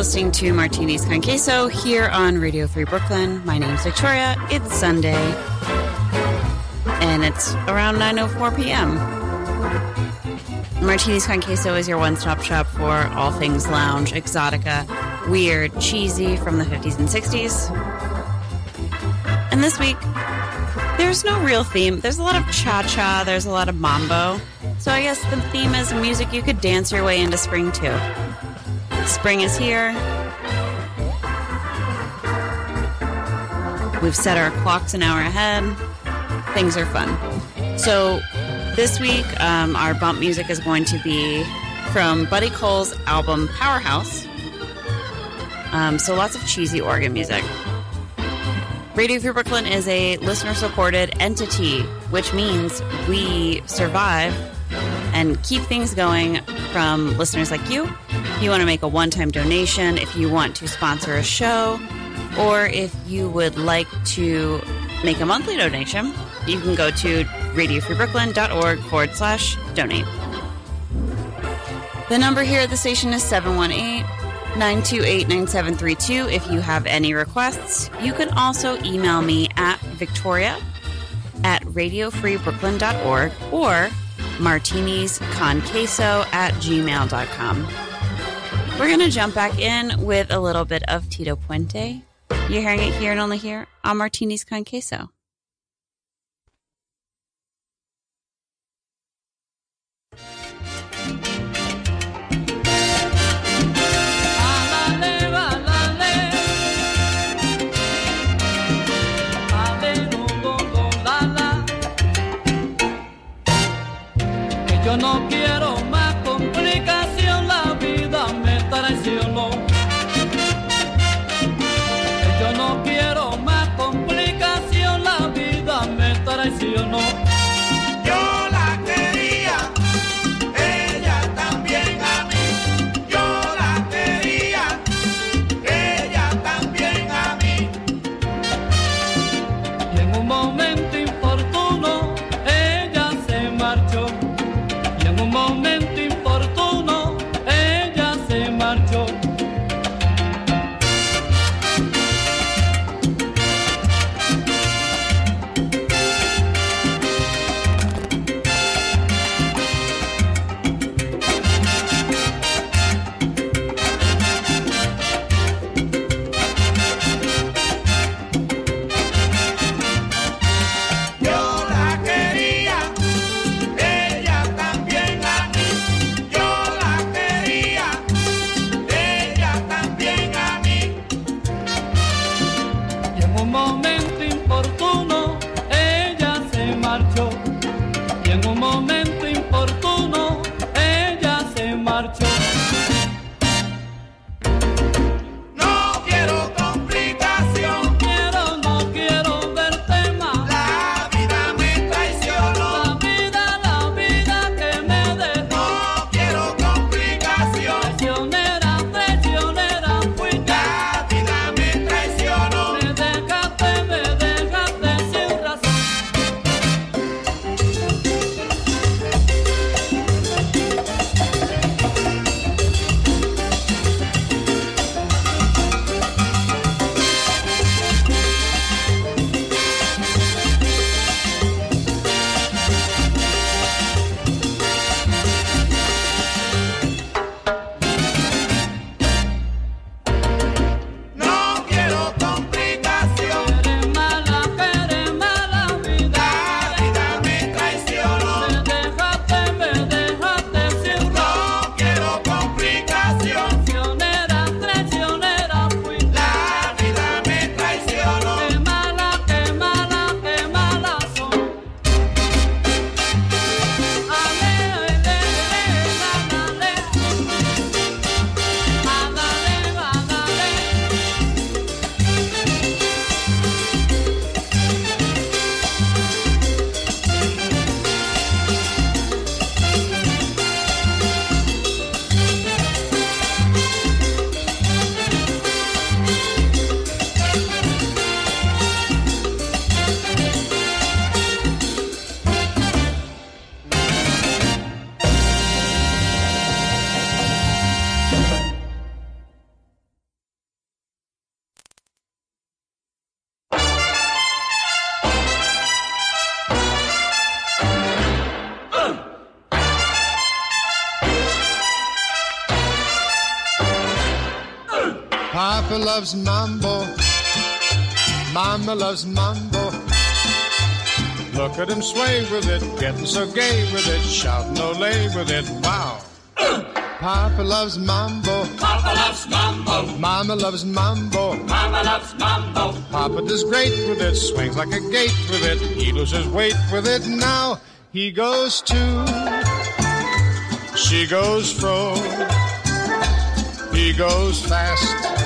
Listening to Martinis con Queso here on Radio Free Brooklyn. My name's Victoria. It's Sunday, and it's around 9:04 p.m. Martinis con Queso is your one-stop shop for all things lounge, exotica, weird, cheesy from the 50s and 60s. And this week, there's no real theme. There's a lot of cha-cha. There's a lot of mambo. So I guess the theme is music you could dance your way into spring to. Spring is here. We've set our clocks an hour ahead. Things are fun. So, this week, um, our bump music is going to be from Buddy Cole's album Powerhouse. Um, so, lots of cheesy organ music. Radio Free Brooklyn is a listener supported entity, which means we survive and keep things going from listeners like you. If you want to make a one time donation, if you want to sponsor a show, or if you would like to make a monthly donation, you can go to radiofreebrooklyn.org forward slash donate. The number here at the station is 718 928 9732 if you have any requests. You can also email me at victoria at radiofreebrooklyn.org or martinisconqueso at gmail.com. We're going to jump back in with a little bit of Tito Puente. You're hearing it here and only here on Martinis Con Queso. No loves mambo. Mama loves mambo. Look at him sway with it, getting so gay with it, shouting ole with it. Wow. Papa loves mambo. Papa loves mambo. Mama loves mambo. Mama loves mambo. Papa does great with it, swings like a gate with it. He loses weight with it. Now he goes to, she goes fro. He goes fast,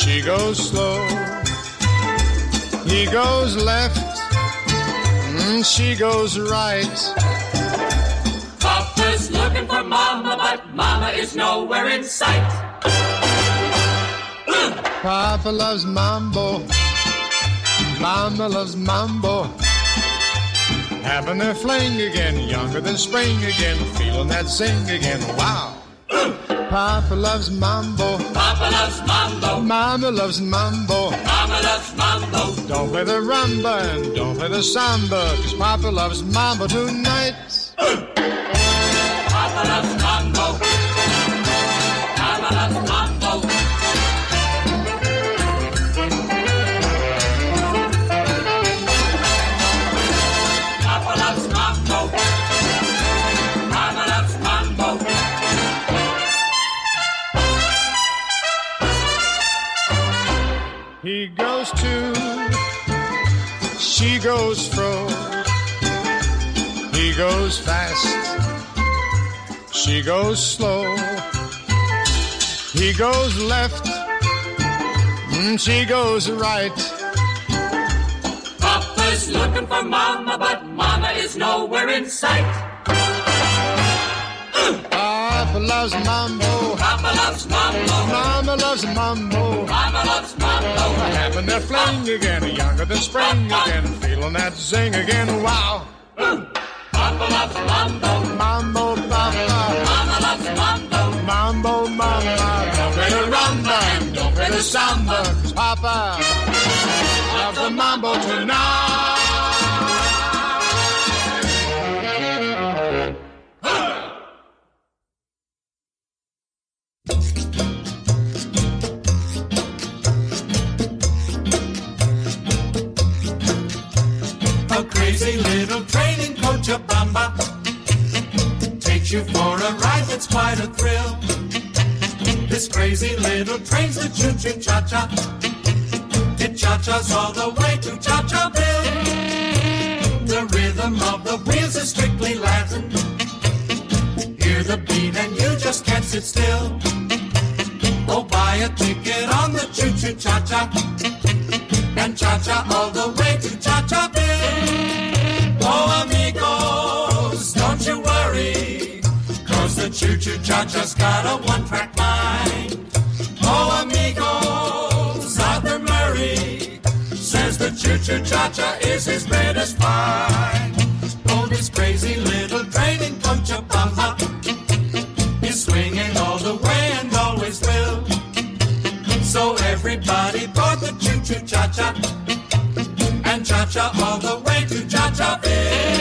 she goes slow. He goes left, mm, she goes right. Papa's looking for mama, but mama is nowhere in sight. Papa loves mambo. Mama loves mambo. Having their fling again, younger than spring again, feeling that zing again. Wow. Papa loves mambo. Papa loves mambo. Mama loves mambo. Mama loves mambo. Don't play the rumba and don't play the samba, cause Papa loves mambo tonight. He goes to, she goes fro. He goes fast, she goes slow. He goes left, mm, she goes right. Papa's looking for mama, but mama is nowhere in sight. Papa loves mambo, Papa loves mambo. Mama loves mambo. Mama loves mambo. Having their fling again, younger than spring again, feeling that zing again. Wow, Papa loves mambo. mambo, papa. Mama loves mambo. Mambo, mama, don't play the rumba and don't play the samba. Papa loves the mambo tonight. Takes you for a ride that's quite a thrill. This crazy little train's the choo choo cha cha. It cha chas all the way to Cha Chaville. The rhythm of the wheels is strictly Latin. Hear the beat and you just can't sit still. Oh, buy a ticket on the choo choo cha cha and cha-cha all the way cause the choo-choo cha-cha's got a one-track mind. Oh, amigos, Arthur Murray says the choo-choo cha-cha is his greatest find. Oh, this crazy little train in Cochabamba uh-huh, is swinging all the way and always will. So everybody board the choo-choo cha-cha and cha-cha all the way to Cha-Cha-Ville. Oh,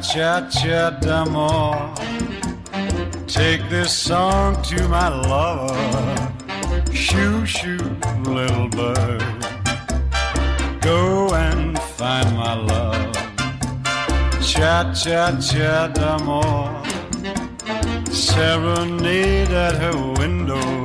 cha-cha-cha d'amour. Take this song to my lover. Shoo, shoo, little bird. Go and find my love. Cha-cha-cha d'amour. Serenade at her window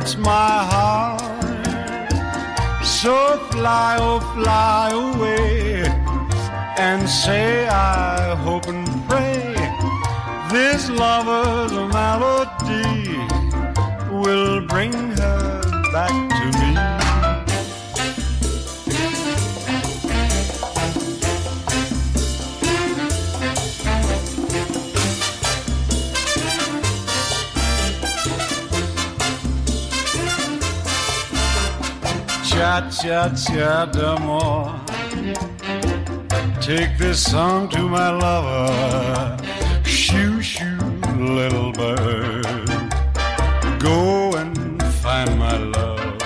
hurts my heart. So fly, oh, fly away and say, I hope and pray this lover cha-cha d'amour. Take this song to my lover. Shoo, shoo, little bird. Go and find my love.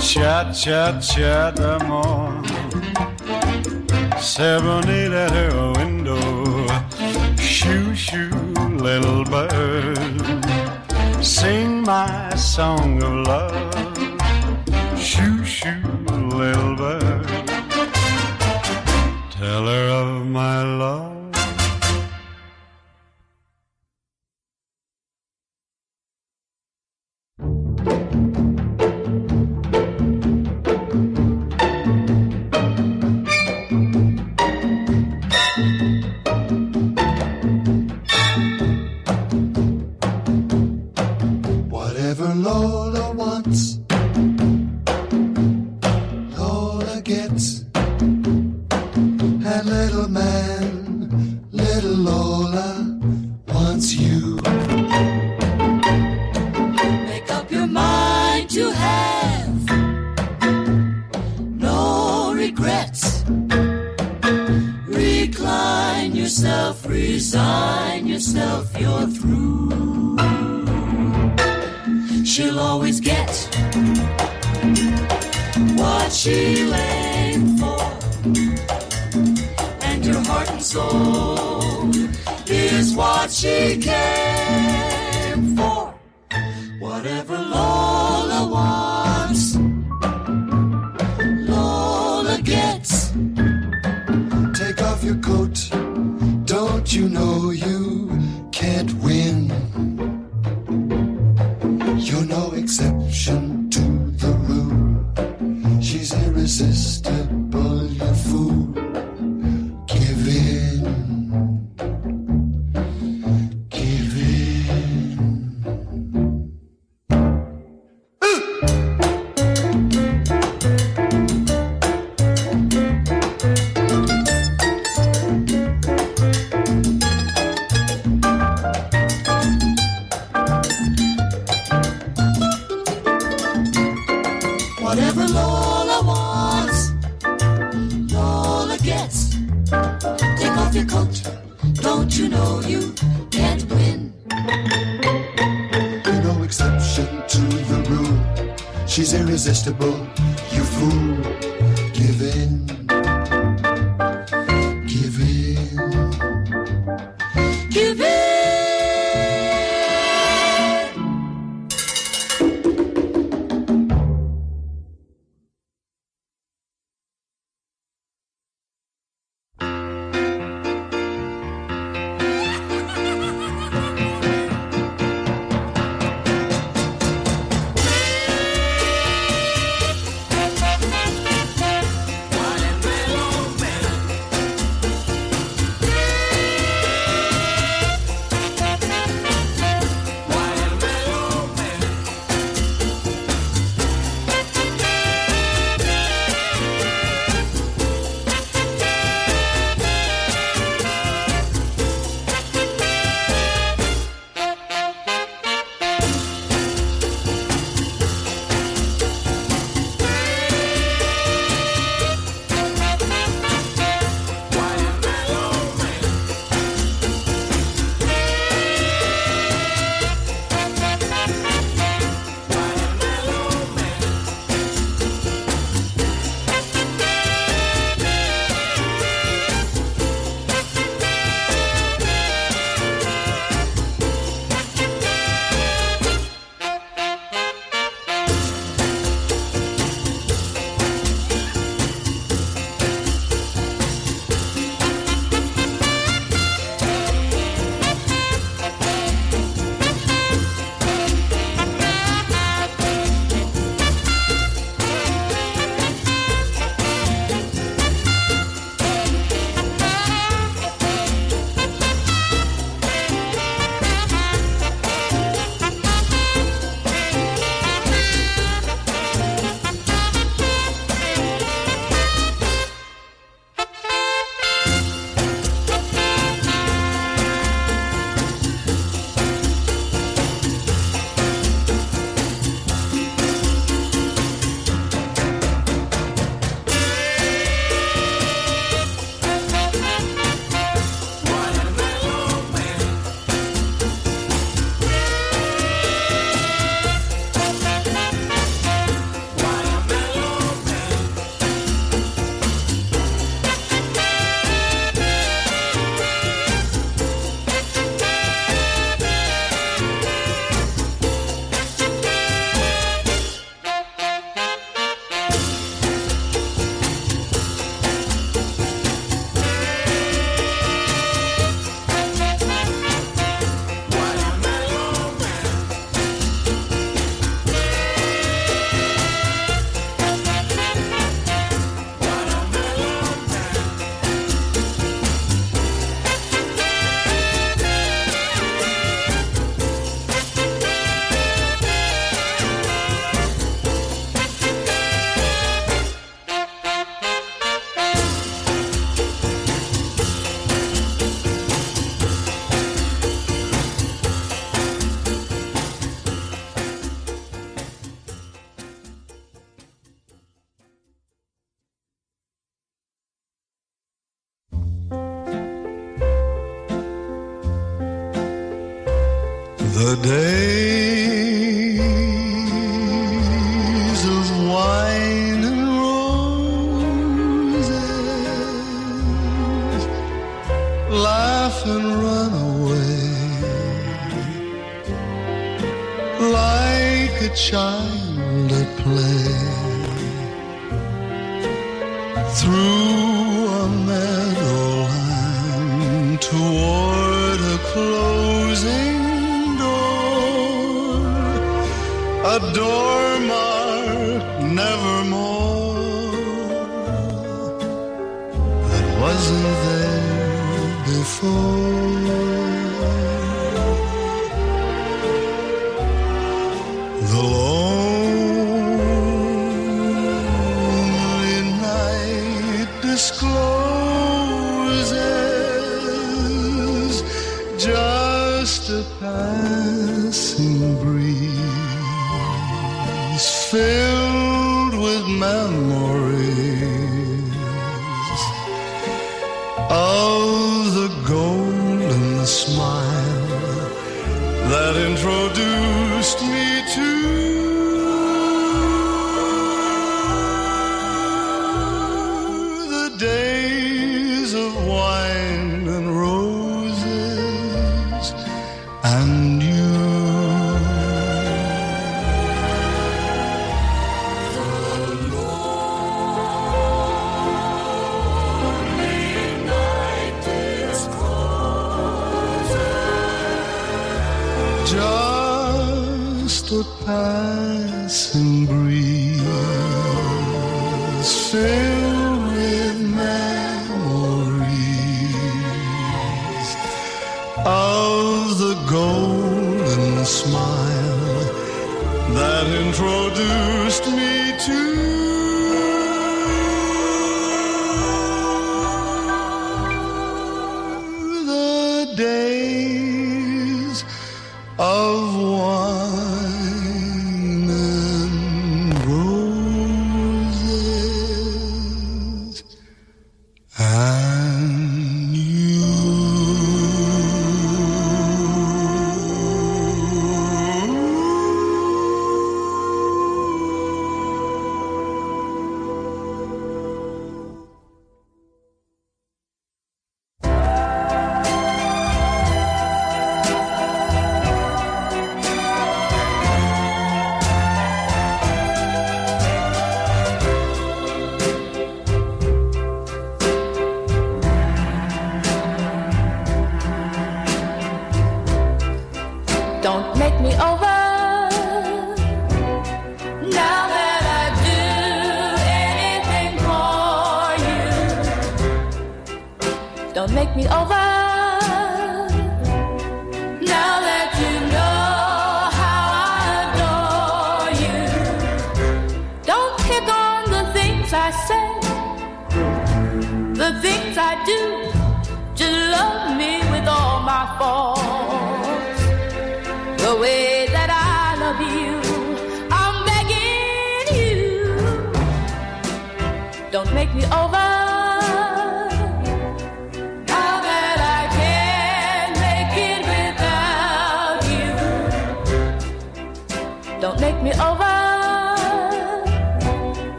Cha-cha-cha d'amour. Serenade at her window. Shoo, shoo, little bird. Sing my song of love.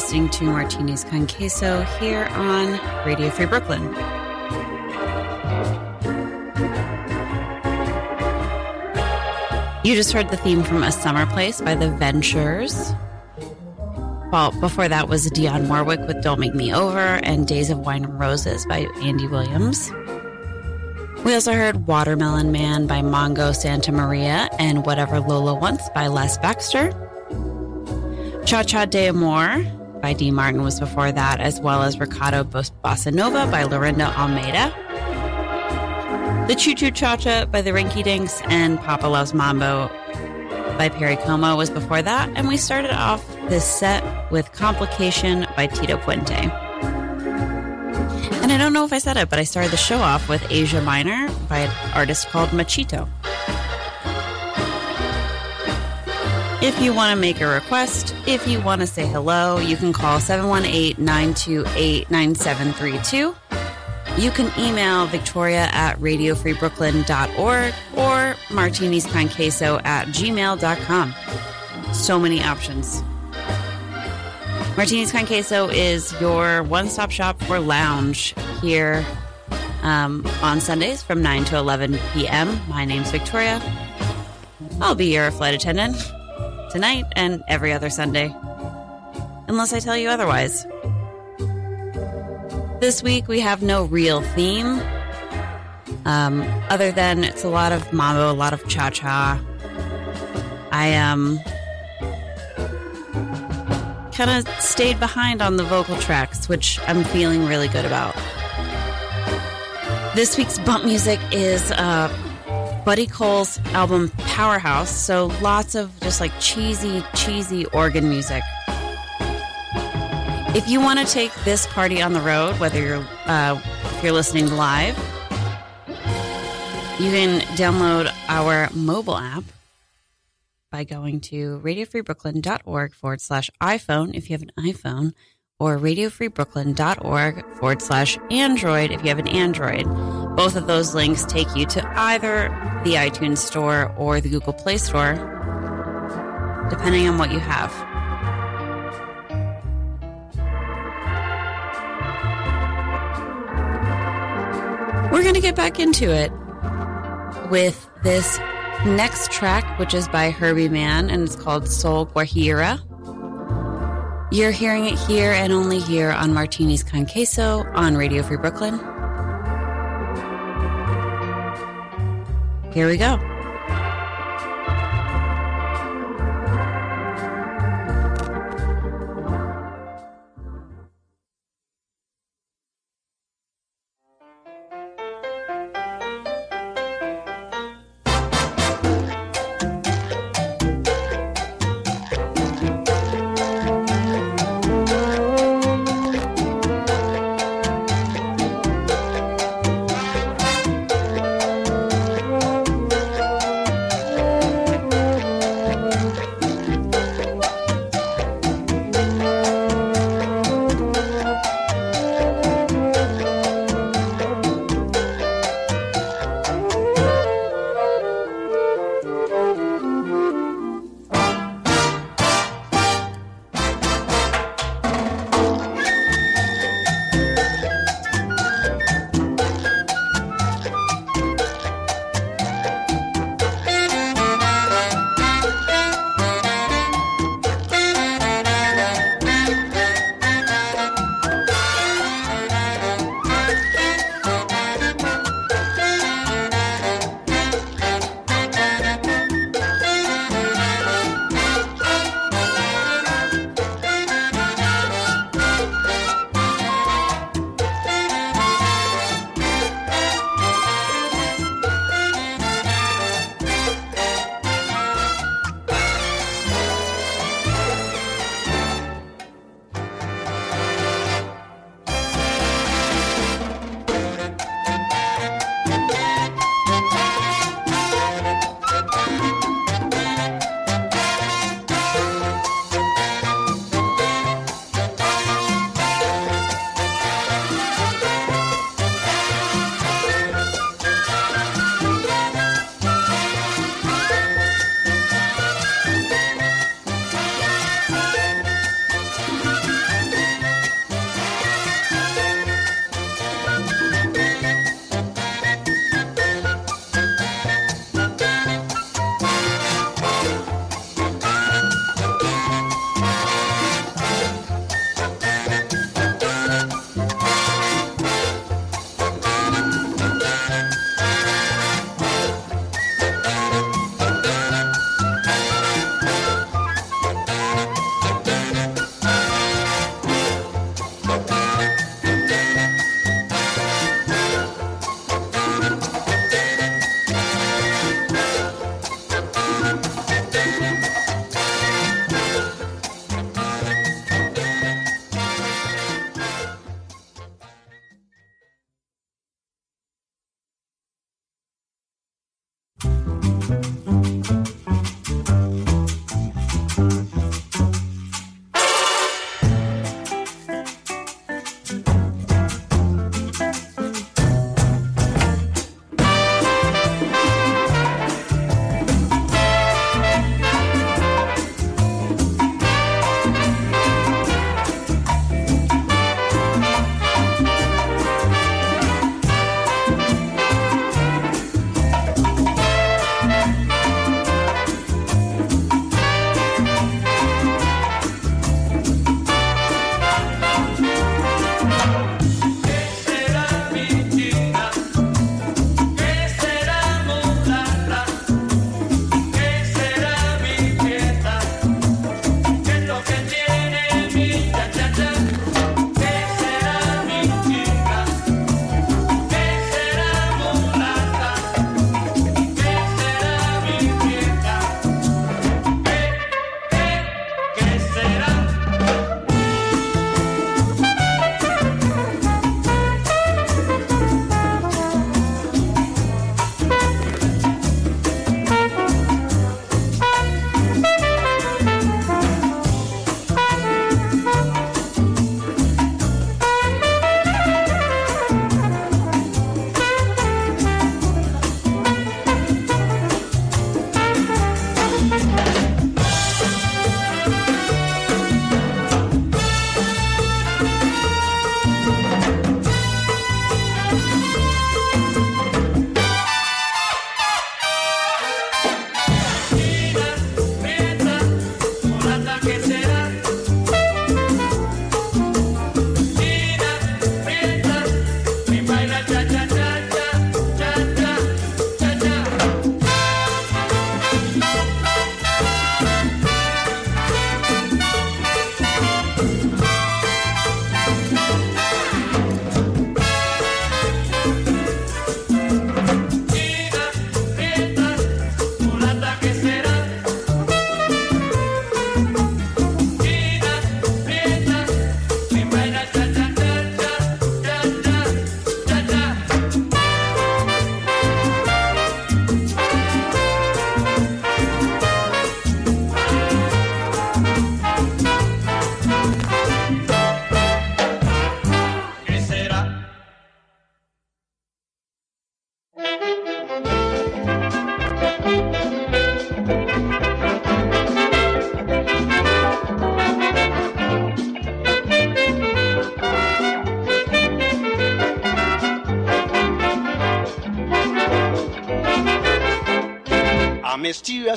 Listening to Martinis con Queso here on Radio Free Brooklyn. You just heard the theme from A Summer Place by The Ventures. Well, before that was Dionne Warwick with Don't Make Me Over and Days of Wine and Roses by Andy Williams. We also heard Watermelon Man by Mongo Santamaria and Whatever Lola Wants by Les Baxter. Cha Cha de Amor by D. Martin was before that, as well as Ricardo Bossa Nova by Laurindo Almeida. The Choo Choo Cha Cha by the Rinky Dinks and Papa Loves Mambo by Perry Como was before that. And we started off this set with Complication by Tito Puente. And I don't know if I said it, but I started the show off with Asia Minor by an artist called Machito. If you want to make a request, if you want to say hello, you can call 718 928 9732. You can email Victoria at radiofreebrooklyn.org or martinisconqueso at gmail.com. So many options. Martinis con Queso is your one stop shop for lounge here um, on Sundays from 9 to 11 p.m. My name's Victoria. I'll be your flight attendant tonight and every other Sunday, unless I tell you otherwise. This week we have no real theme, um, other than it's a lot of mambo, a lot of cha cha. I um kind of stayed behind on the vocal tracks, which I'm feeling really good about. This week's bump music is uh, Buddy Cole's album Powerhouse, so lots of just like cheesy, cheesy organ music. If you want to take this party on the road, whether you're uh, if you're listening live, you can download our mobile app by going to radiofreebrooklyn.org forward slash iPhone if you have an iPhone, or radiofreebrooklyn.org forward slash Android if you have an Android. Both of those links take you to either the iTunes Store or the Google Play Store, depending on what you have. We're going to get back into it with this next track, which is by Herbie Mann, and it's called Soul Guajira. You're hearing it here and only here on Martini's Con Queso on Radio Free Brooklyn. Here we go.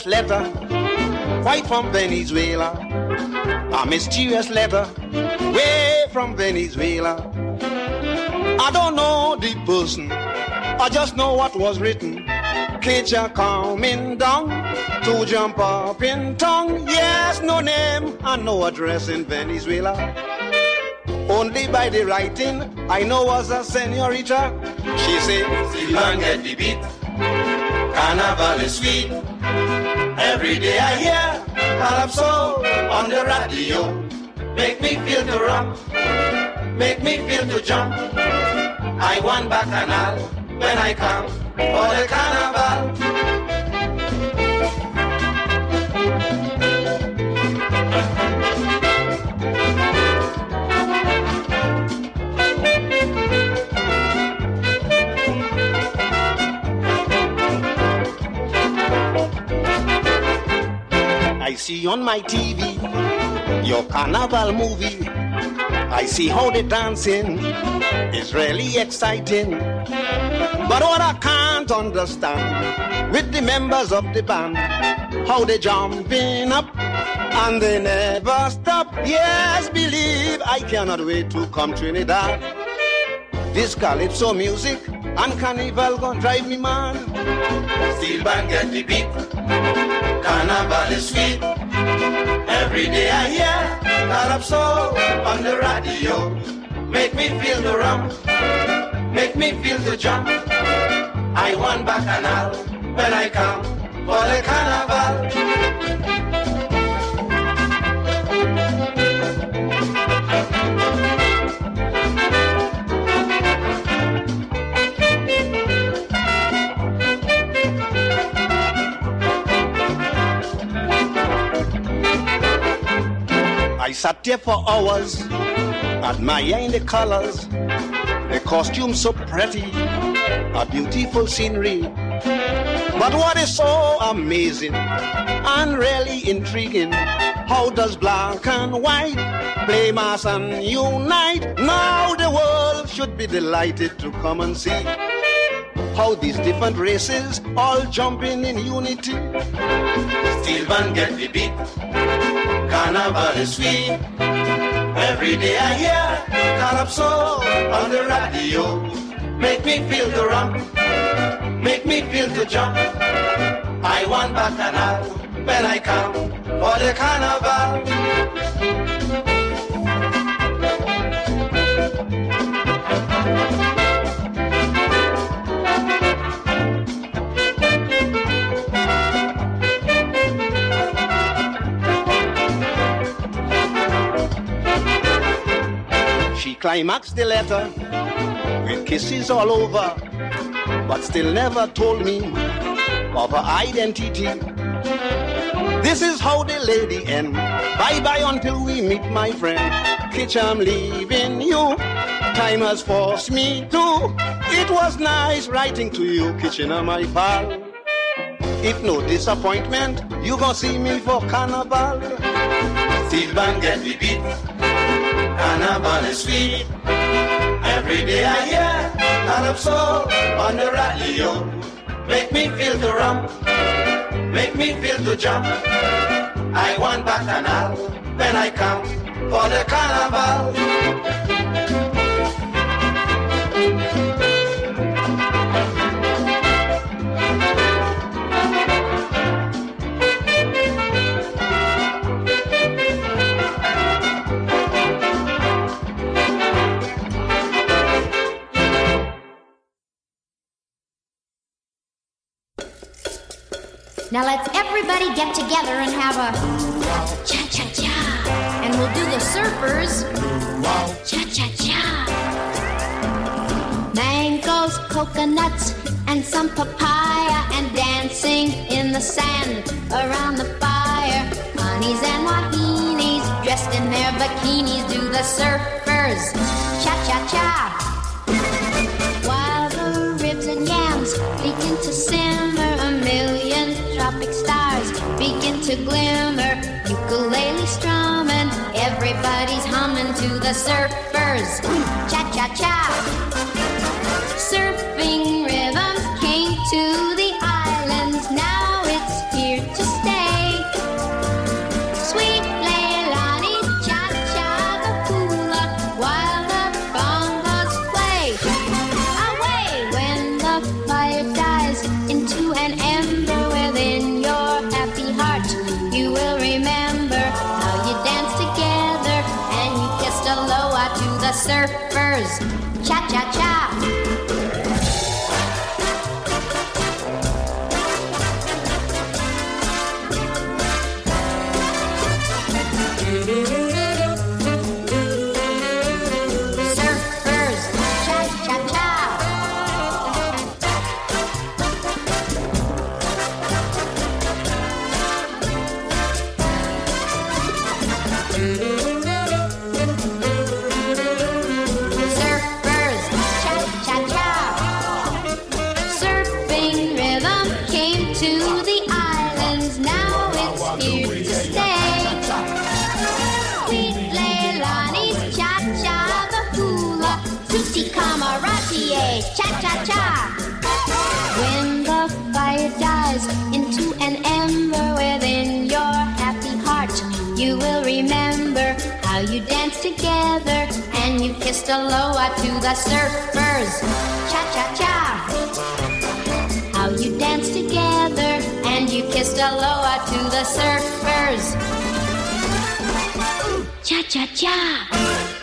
Mysterious letter, right from Venezuela. A mysterious letter, way from Venezuela. I don't know the person, I just know what was written. Kitchen coming down to jump up in tongue. Yes, no name and no address in Venezuela. Only by the writing, I know was a senorita. She said, Steel band get the beat. Carnival is sweet. Every day I hear Calypso on the radio. Make me feel to run, make me feel to jump. I want bacchanal when I come for the carnival. See on my TV your carnival movie. I see how they dancing is really exciting. But what I can't understand with the members of the band, how they jumping up and they never stop. Yes, believe I cannot wait to come Trinidad. This calypso music and carnival gonna drive me mad. Steel band get the beat. Carnival is sweet. Every day I hear Calypso on the radio. Make me feel the rum. Make me feel the jump. I want bacchanal when I come for the carnival. I sat there for hours, admiring the colors, the costumes so pretty, a beautiful scenery. But what is so amazing and really intriguing? How does black and white play mass and unite? Now the world should be delighted to come and see how these different races all jumping in unity. Steel band get the beat. Carnival is sweet. Every day I hear Calypso on the radio. Make me feel the rum. Make me feel the jump. I want bacchanal when I come for the carnival. Climaxed the letter with kisses all over, but still never told me of her identity. This is how the lady end. Bye bye until we meet, my friend. Kitch, I'm leaving you. Time has forced me to. It was nice writing to you, Kitchener, my pal. If no disappointment, you gon' see me for carnival. Steel band get the beat. Carnival is sweet. Every day I hear Calypso on the radio. Make me feel the rum. Make me feel the jump. I want bacchanal when I come for the carnival. Now let's everybody get together and have a cha cha cha. And we'll do the surfers cha cha cha. Mangoes, coconuts, and some papaya, and dancing in the sand around the fire. Honeys and wahines dressed in their bikinis do the surfers cha cha cha. to glimmer, ukulele strumming, everybody's humming to the surfers. Cha cha cha. Surfing rhythms came to surf You will remember how you danced together and you kissed aloha to the surfers. Cha cha cha. How you danced together and you kissed aloha to the surfers. Cha cha cha.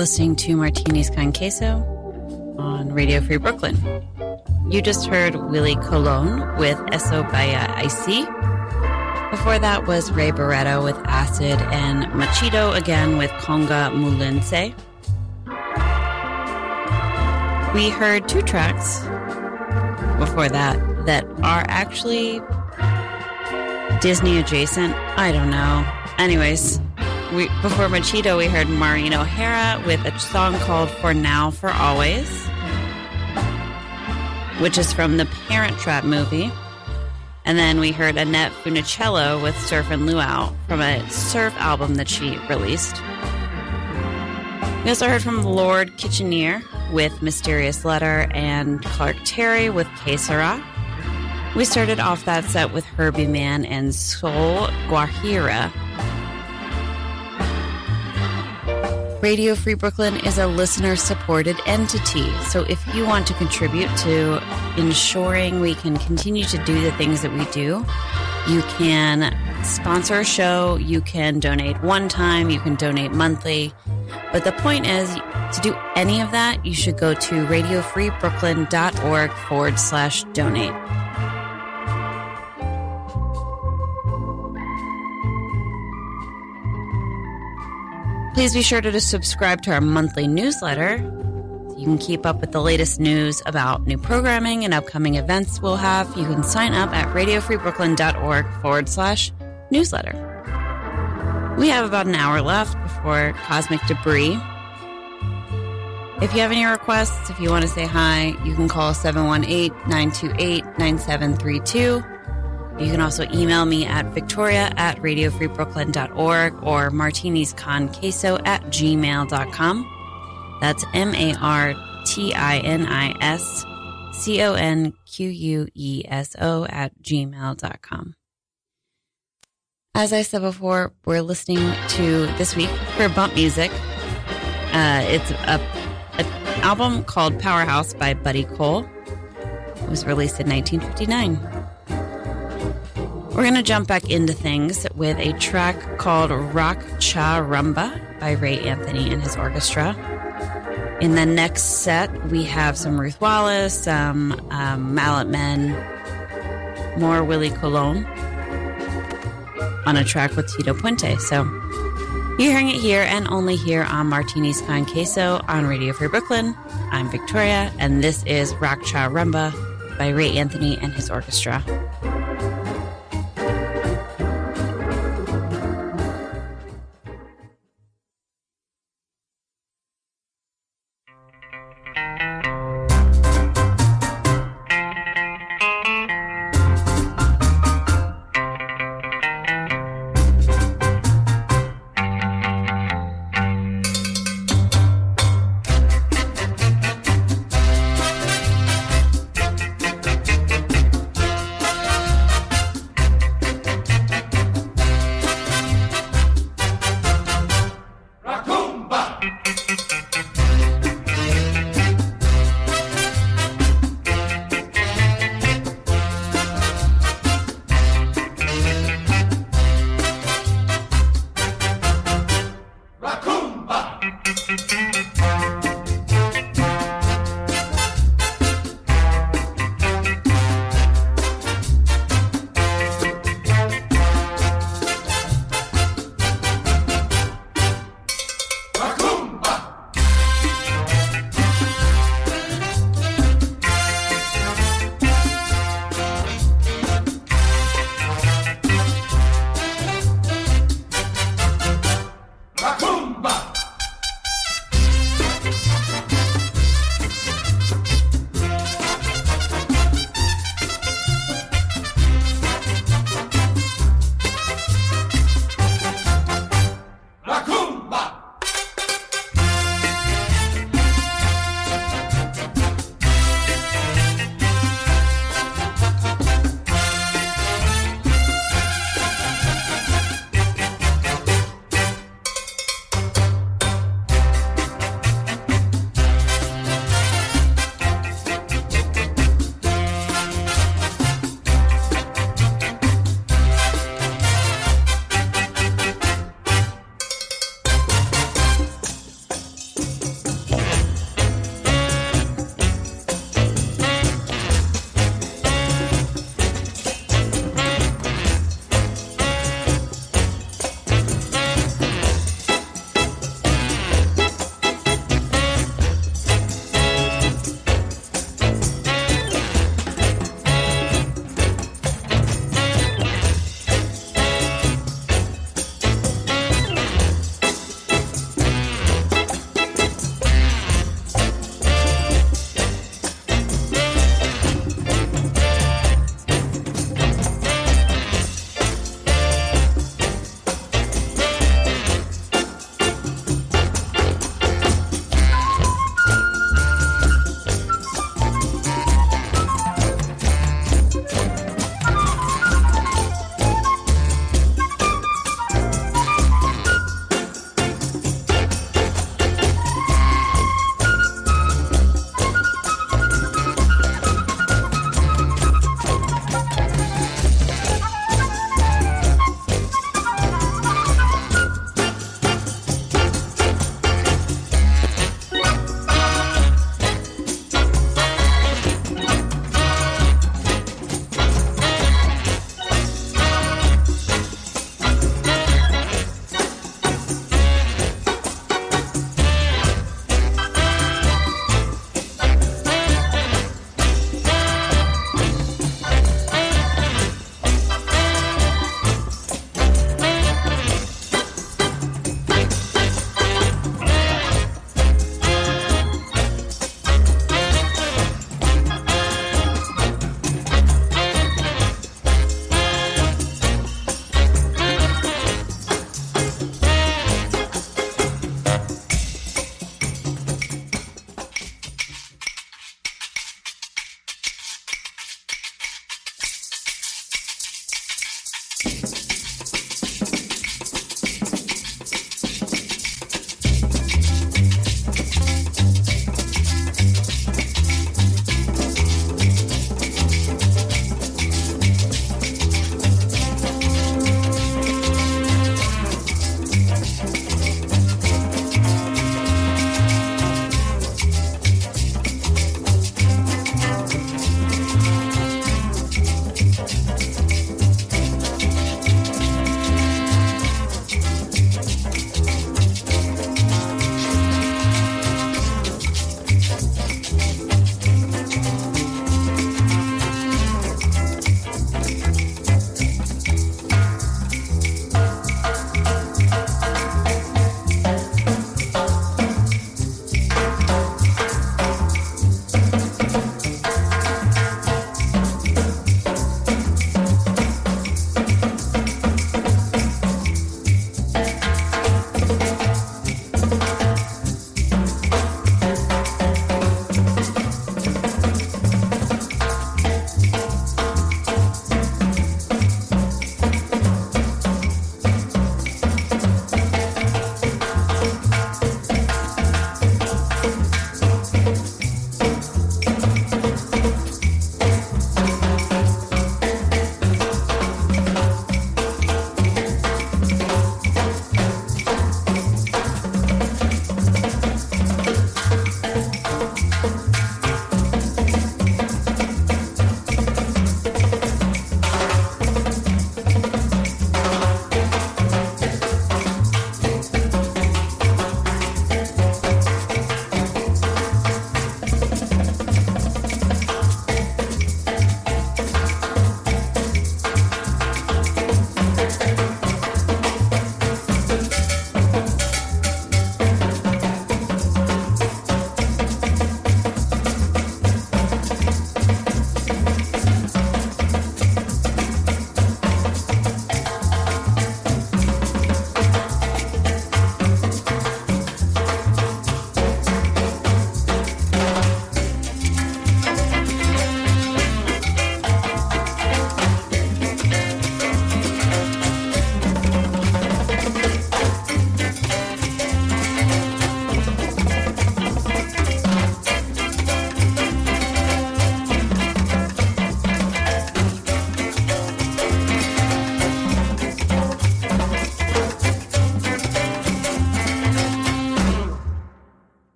Listening to Martinis con Queso on Radio Free Brooklyn. You just heard Willie Colon with Eso Baya Icy. Before that was Ray Barretto with Acid and Machito again with Congo Mulence. We heard two tracks before that that are actually Disney adjacent. I don't know. Anyways, we, before Machito, we heard Maureen O'Hara with a song called For Now, For Always, which is from the Parent Trap movie. And then we heard Annette Funicello with Surf and Luau from a surf album that she released. We also heard from Lord Kitchener with Mysterious Letter and Clark Terry with Que Sera. We started off that set with Herbie Mann and Soul Guajira Radio Free Brooklyn is a listener supported entity. So if you want to contribute to ensuring we can continue to do the things that we do, you can sponsor a show, you can donate one time, you can donate monthly. But the point is, to do any of that, you should go to radiofreebrooklyn.org forward slash donate. Please be sure to subscribe to our monthly newsletter. So you can keep up with the latest news about new programming and upcoming events we'll have. You can sign up at radiofreebrooklyn.org forward slash newsletter. We have about an hour left before Cosmic Debris. If you have any requests, if you want to say hi, you can call 718 928 9732. You can also email me at victoria at radiofreebrooklyn.org or martinisconqueso at gmail.com. That's M A R T I N I S C O N Q U E S O at gmail.com. As I said before, we're listening to this week for bump music. Uh, it's a, an album called Powerhouse by Buddy Cole. It was released in 1959. We're going to jump back into things with a track called Rock Cha Rumba by Ray Anthony and his orchestra. In the next set, we have some Ruth Wallace, some um, Mallet Men, more Willie Colon on a track with Tito Puente. So you're hearing it here and only here on Martini's Con Queso on Radio Free Brooklyn. I'm Victoria, and this is Rock Cha Rumba by Ray Anthony and his orchestra.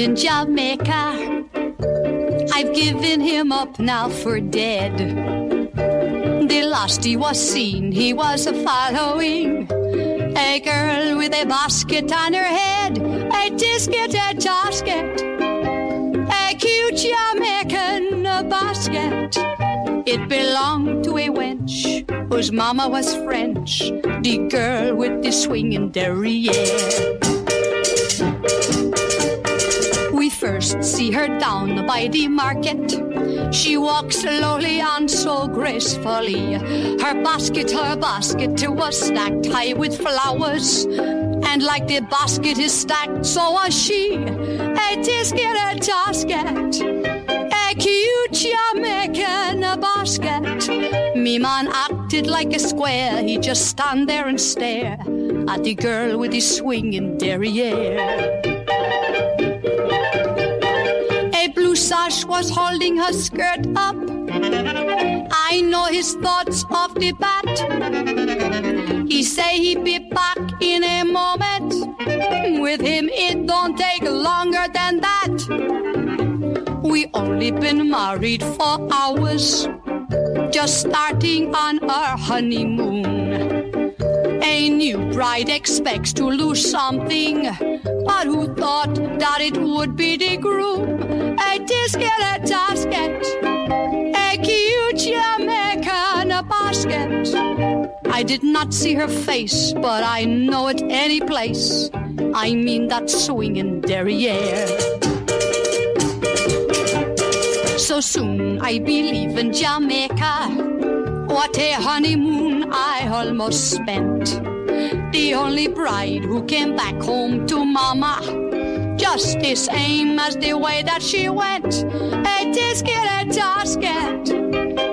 In Jamaica. I've given him up now for dead. The last he was seen, he was following a girl with a basket on her head, a disket, a tasket, a cute Jamaican basket. It belonged to a wench whose mama was French, the girl with the swinging derriere. First see her down by the market. She walks slowly and so gracefully. Her basket, her basket was stacked high with flowers. And like the basket is stacked, so was she. A tisket, a tasket, a cute Jamaican basket. Me man acted like a square. He just stand there and stare at the girl with the swinging derriere. Sash was holding her skirt up. I know his thoughts of the bat. He say he be back in a moment. With him, it don't take longer than that. We only been married for hours, just starting on our honeymoon. A new bride expects to lose something, but who thought that it would be the groom? A disket, a tasket, a cute Jamaican basket. I did not see her face, but I know it any place. I mean that swinging derriere. So soon I believe in Jamaica. What a honeymoon I almost spent. The only bride who came back home to mama. Just the same as the way that she went. A tisket, a tasket,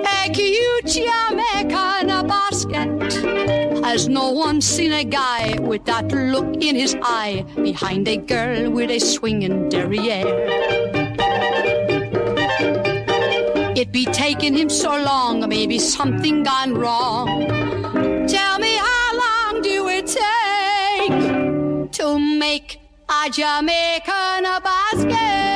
a cute Jamaican basket. Has no one seen a guy with that look in his eye behind a girl with a swinging derriere? It be taking him so long, maybe something gone wrong. To make a Jamaican basket?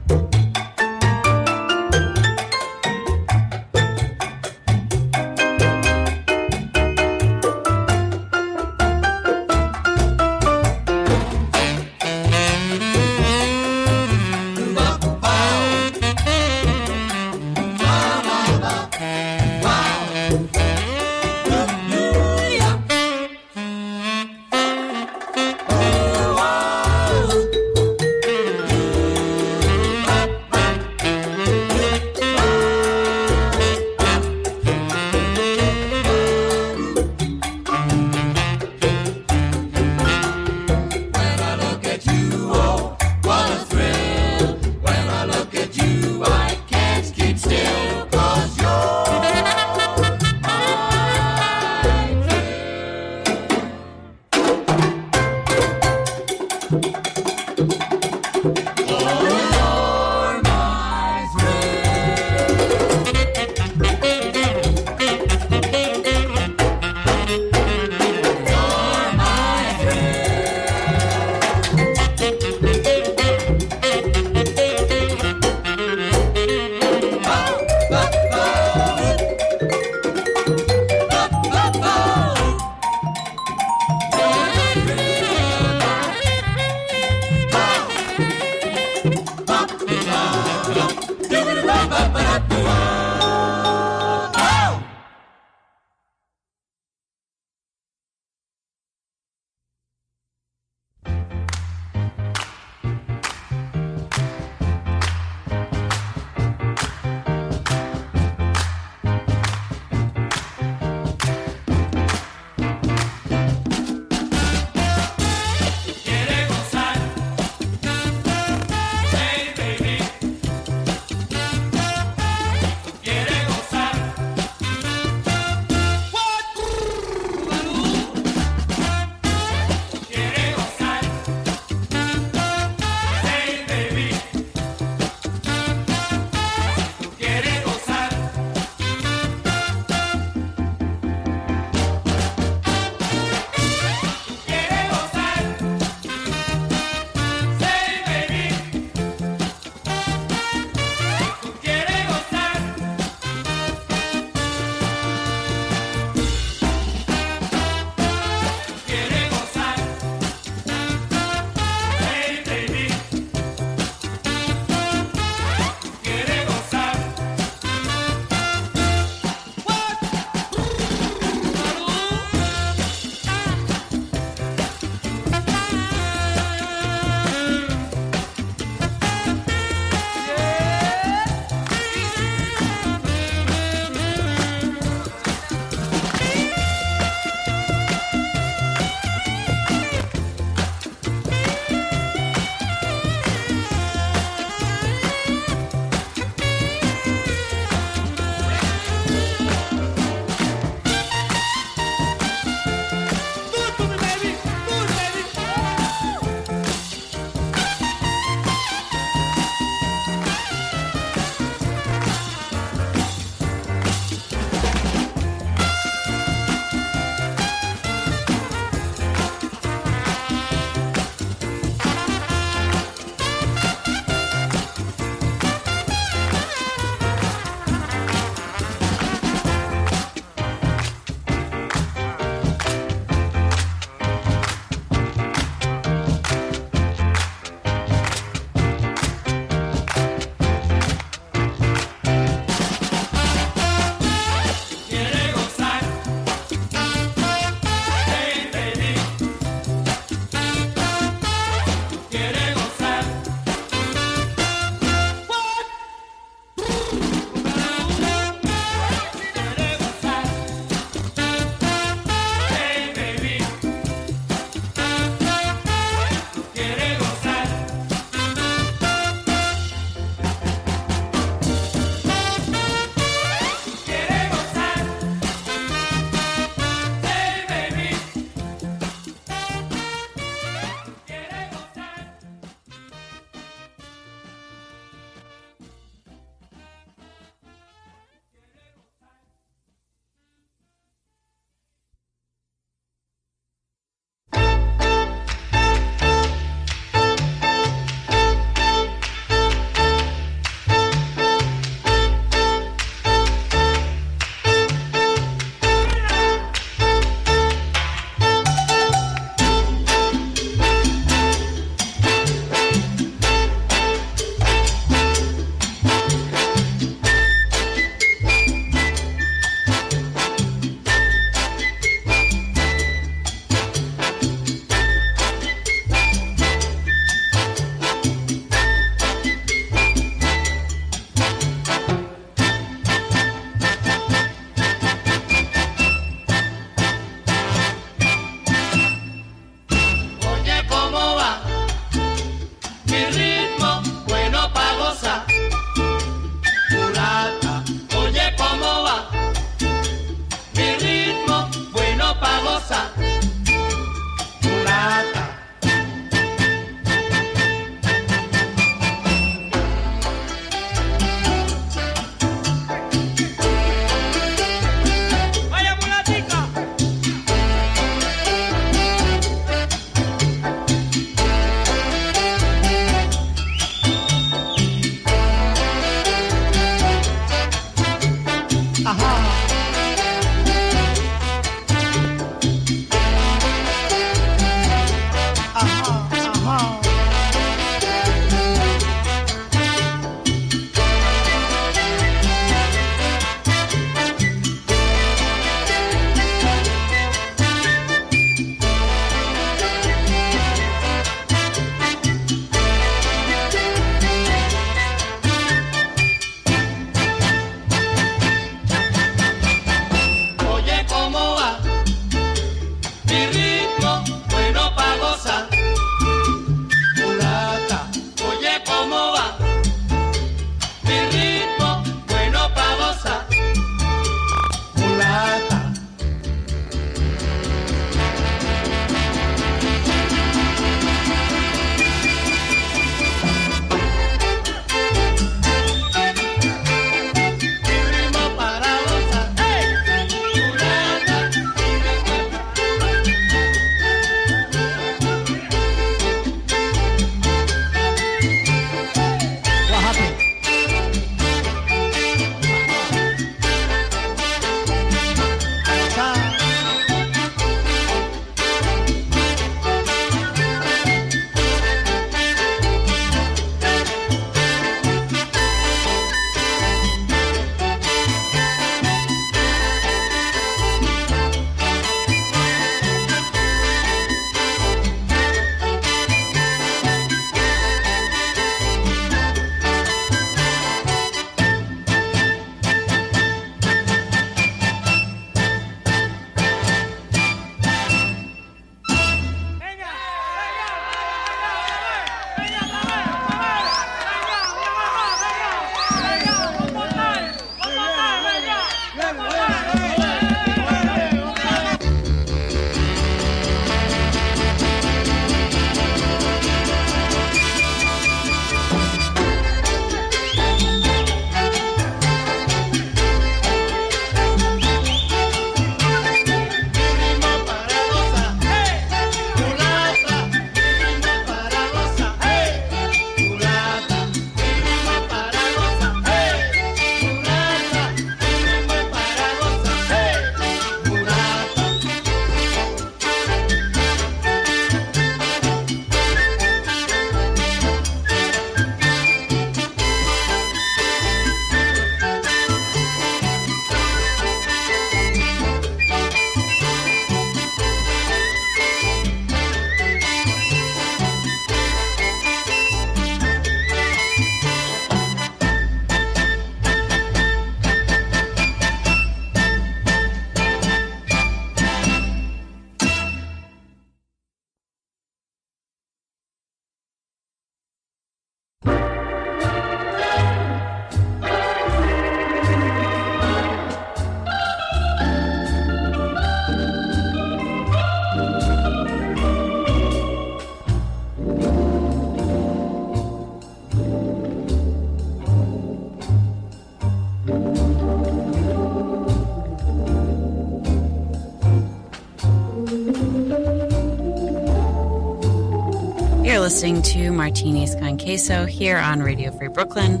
Listening to Martinis con Queso here on Radio Free Brooklyn.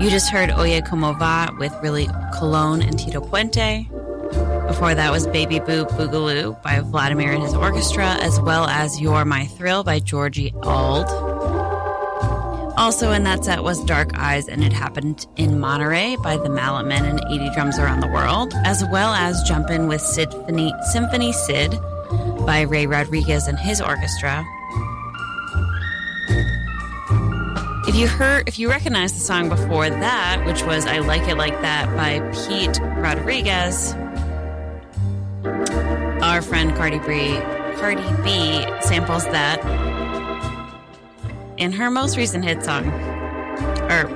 You just heard Oye Como Va with Really Cologne and Tito Puente. Before that was Baby Boop Boogaloo by Vladimir and his orchestra, as well as You're My Thrill by Georgie Auld. Also in that set was Dark Eyes and It Happened in Monterey by the Mallet Men and 80 Drums Around the World, as well as Jumpin' with Symphony Sid by Ray Rodriguez and his orchestra. If you heard, if you recognize the song before that, which was "I Like It Like That" by Pete Rodriguez, our friend Cardi B, Cardi B samples that in her most recent hit song, or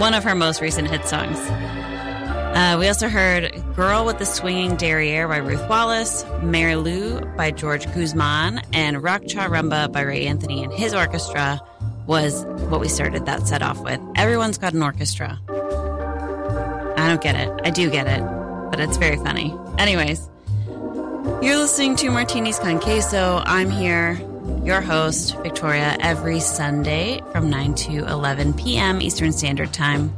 one of her most recent hit songs. Uh, we also heard Girl with the Swinging Derriere by Ruth Wallace, Mary Lou by George Guzman, and Rock Cha Rumba by Ray Anthony and his orchestra was what we started that set off with. Everyone's got an orchestra. I don't get it. I do get it, but it's very funny. Anyways, you're listening to Martinis con Queso. I'm here, your host, Victoria, every Sunday from 9 to 11 p.m. Eastern Standard Time.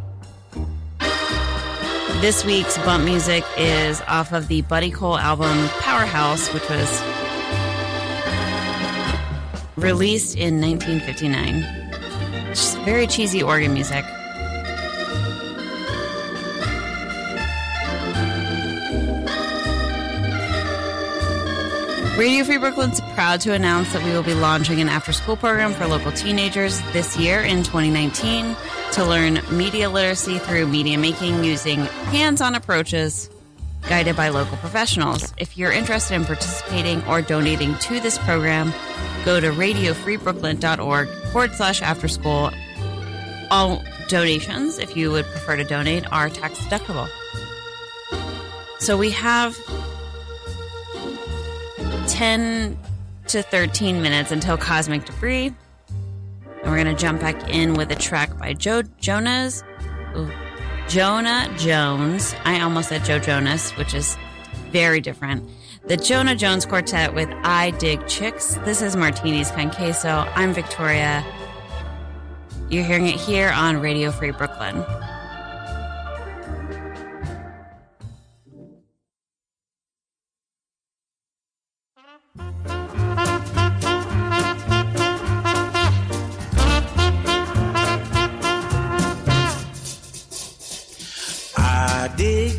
This week's bump music is off of the Buddy Cole album Powerhouse, which was released in 1959. Just very cheesy organ music. Radio Free Brooklyn's proud to announce that we will be launching an after school program for local teenagers this year in 2019 to learn media literacy through media making using hands on approaches guided by local professionals. If you're interested in participating or donating to this program, go to radiofreebrooklyn.org forward slash after school. All donations, if you would prefer to donate, are tax deductible. So we have 10 to 13 minutes until Cosmic Debris. And we're going to jump back in with a track by Joe Jonas. ooh, Jonah Jones. I almost said Joe Jonas, which is very different. The Jonah Jones Quartet with I Dig Chicks. This is Martinis Con Queso. I'm Victoria. You're hearing it here on Radio Free Brooklyn.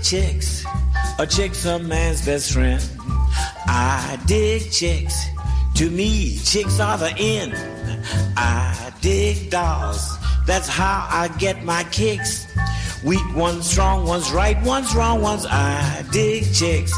Chicks. A chick's a man's best friend. I dig chicks. To me, chicks are the end. I dig dolls. That's how I get my kicks. Weak ones, strong ones, right ones, wrong ones. I dig chicks.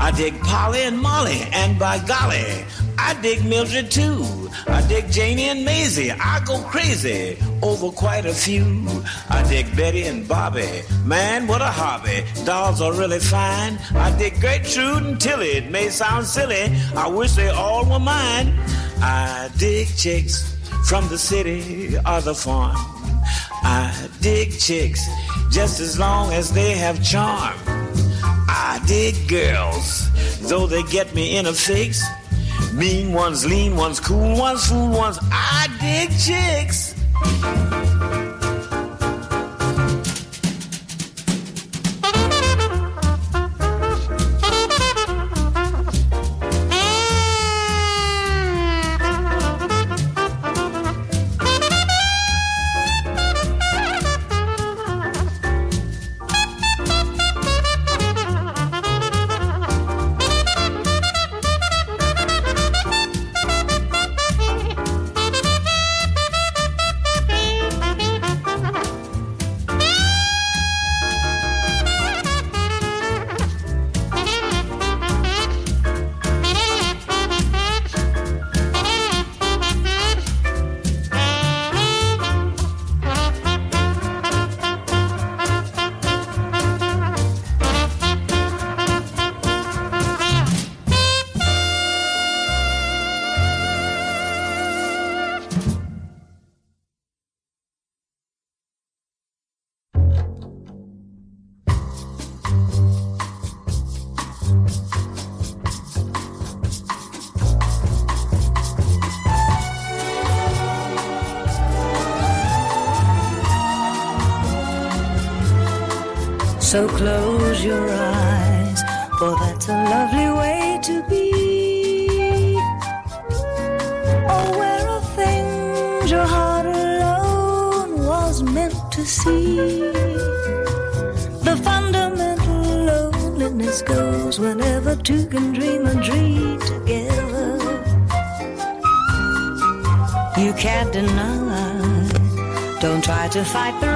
I dig Polly and Molly, and by golly, I dig Mildred too. I dig Janie and Maisie. I go crazy over quite a few. I dig Betty and Bobby. Man, what a hobby. Dolls are really fine. I dig Gertrude and Tilly. It may sound silly. I wish they all were mine. I dig chicks from the city or the farm. I dig chicks just as long as they have charm. I dig girls, though they get me in a fix. Mean ones, lean ones, cool ones, fool ones. I dig chicks. So close your eyes, for that's a lovely way to be. Oh, where are things your heart alone was meant to see? The fundamental loneliness goes whenever two can dream a dream together. You can't deny, don't try to fight the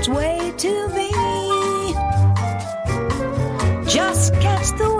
its way to me. Just catch the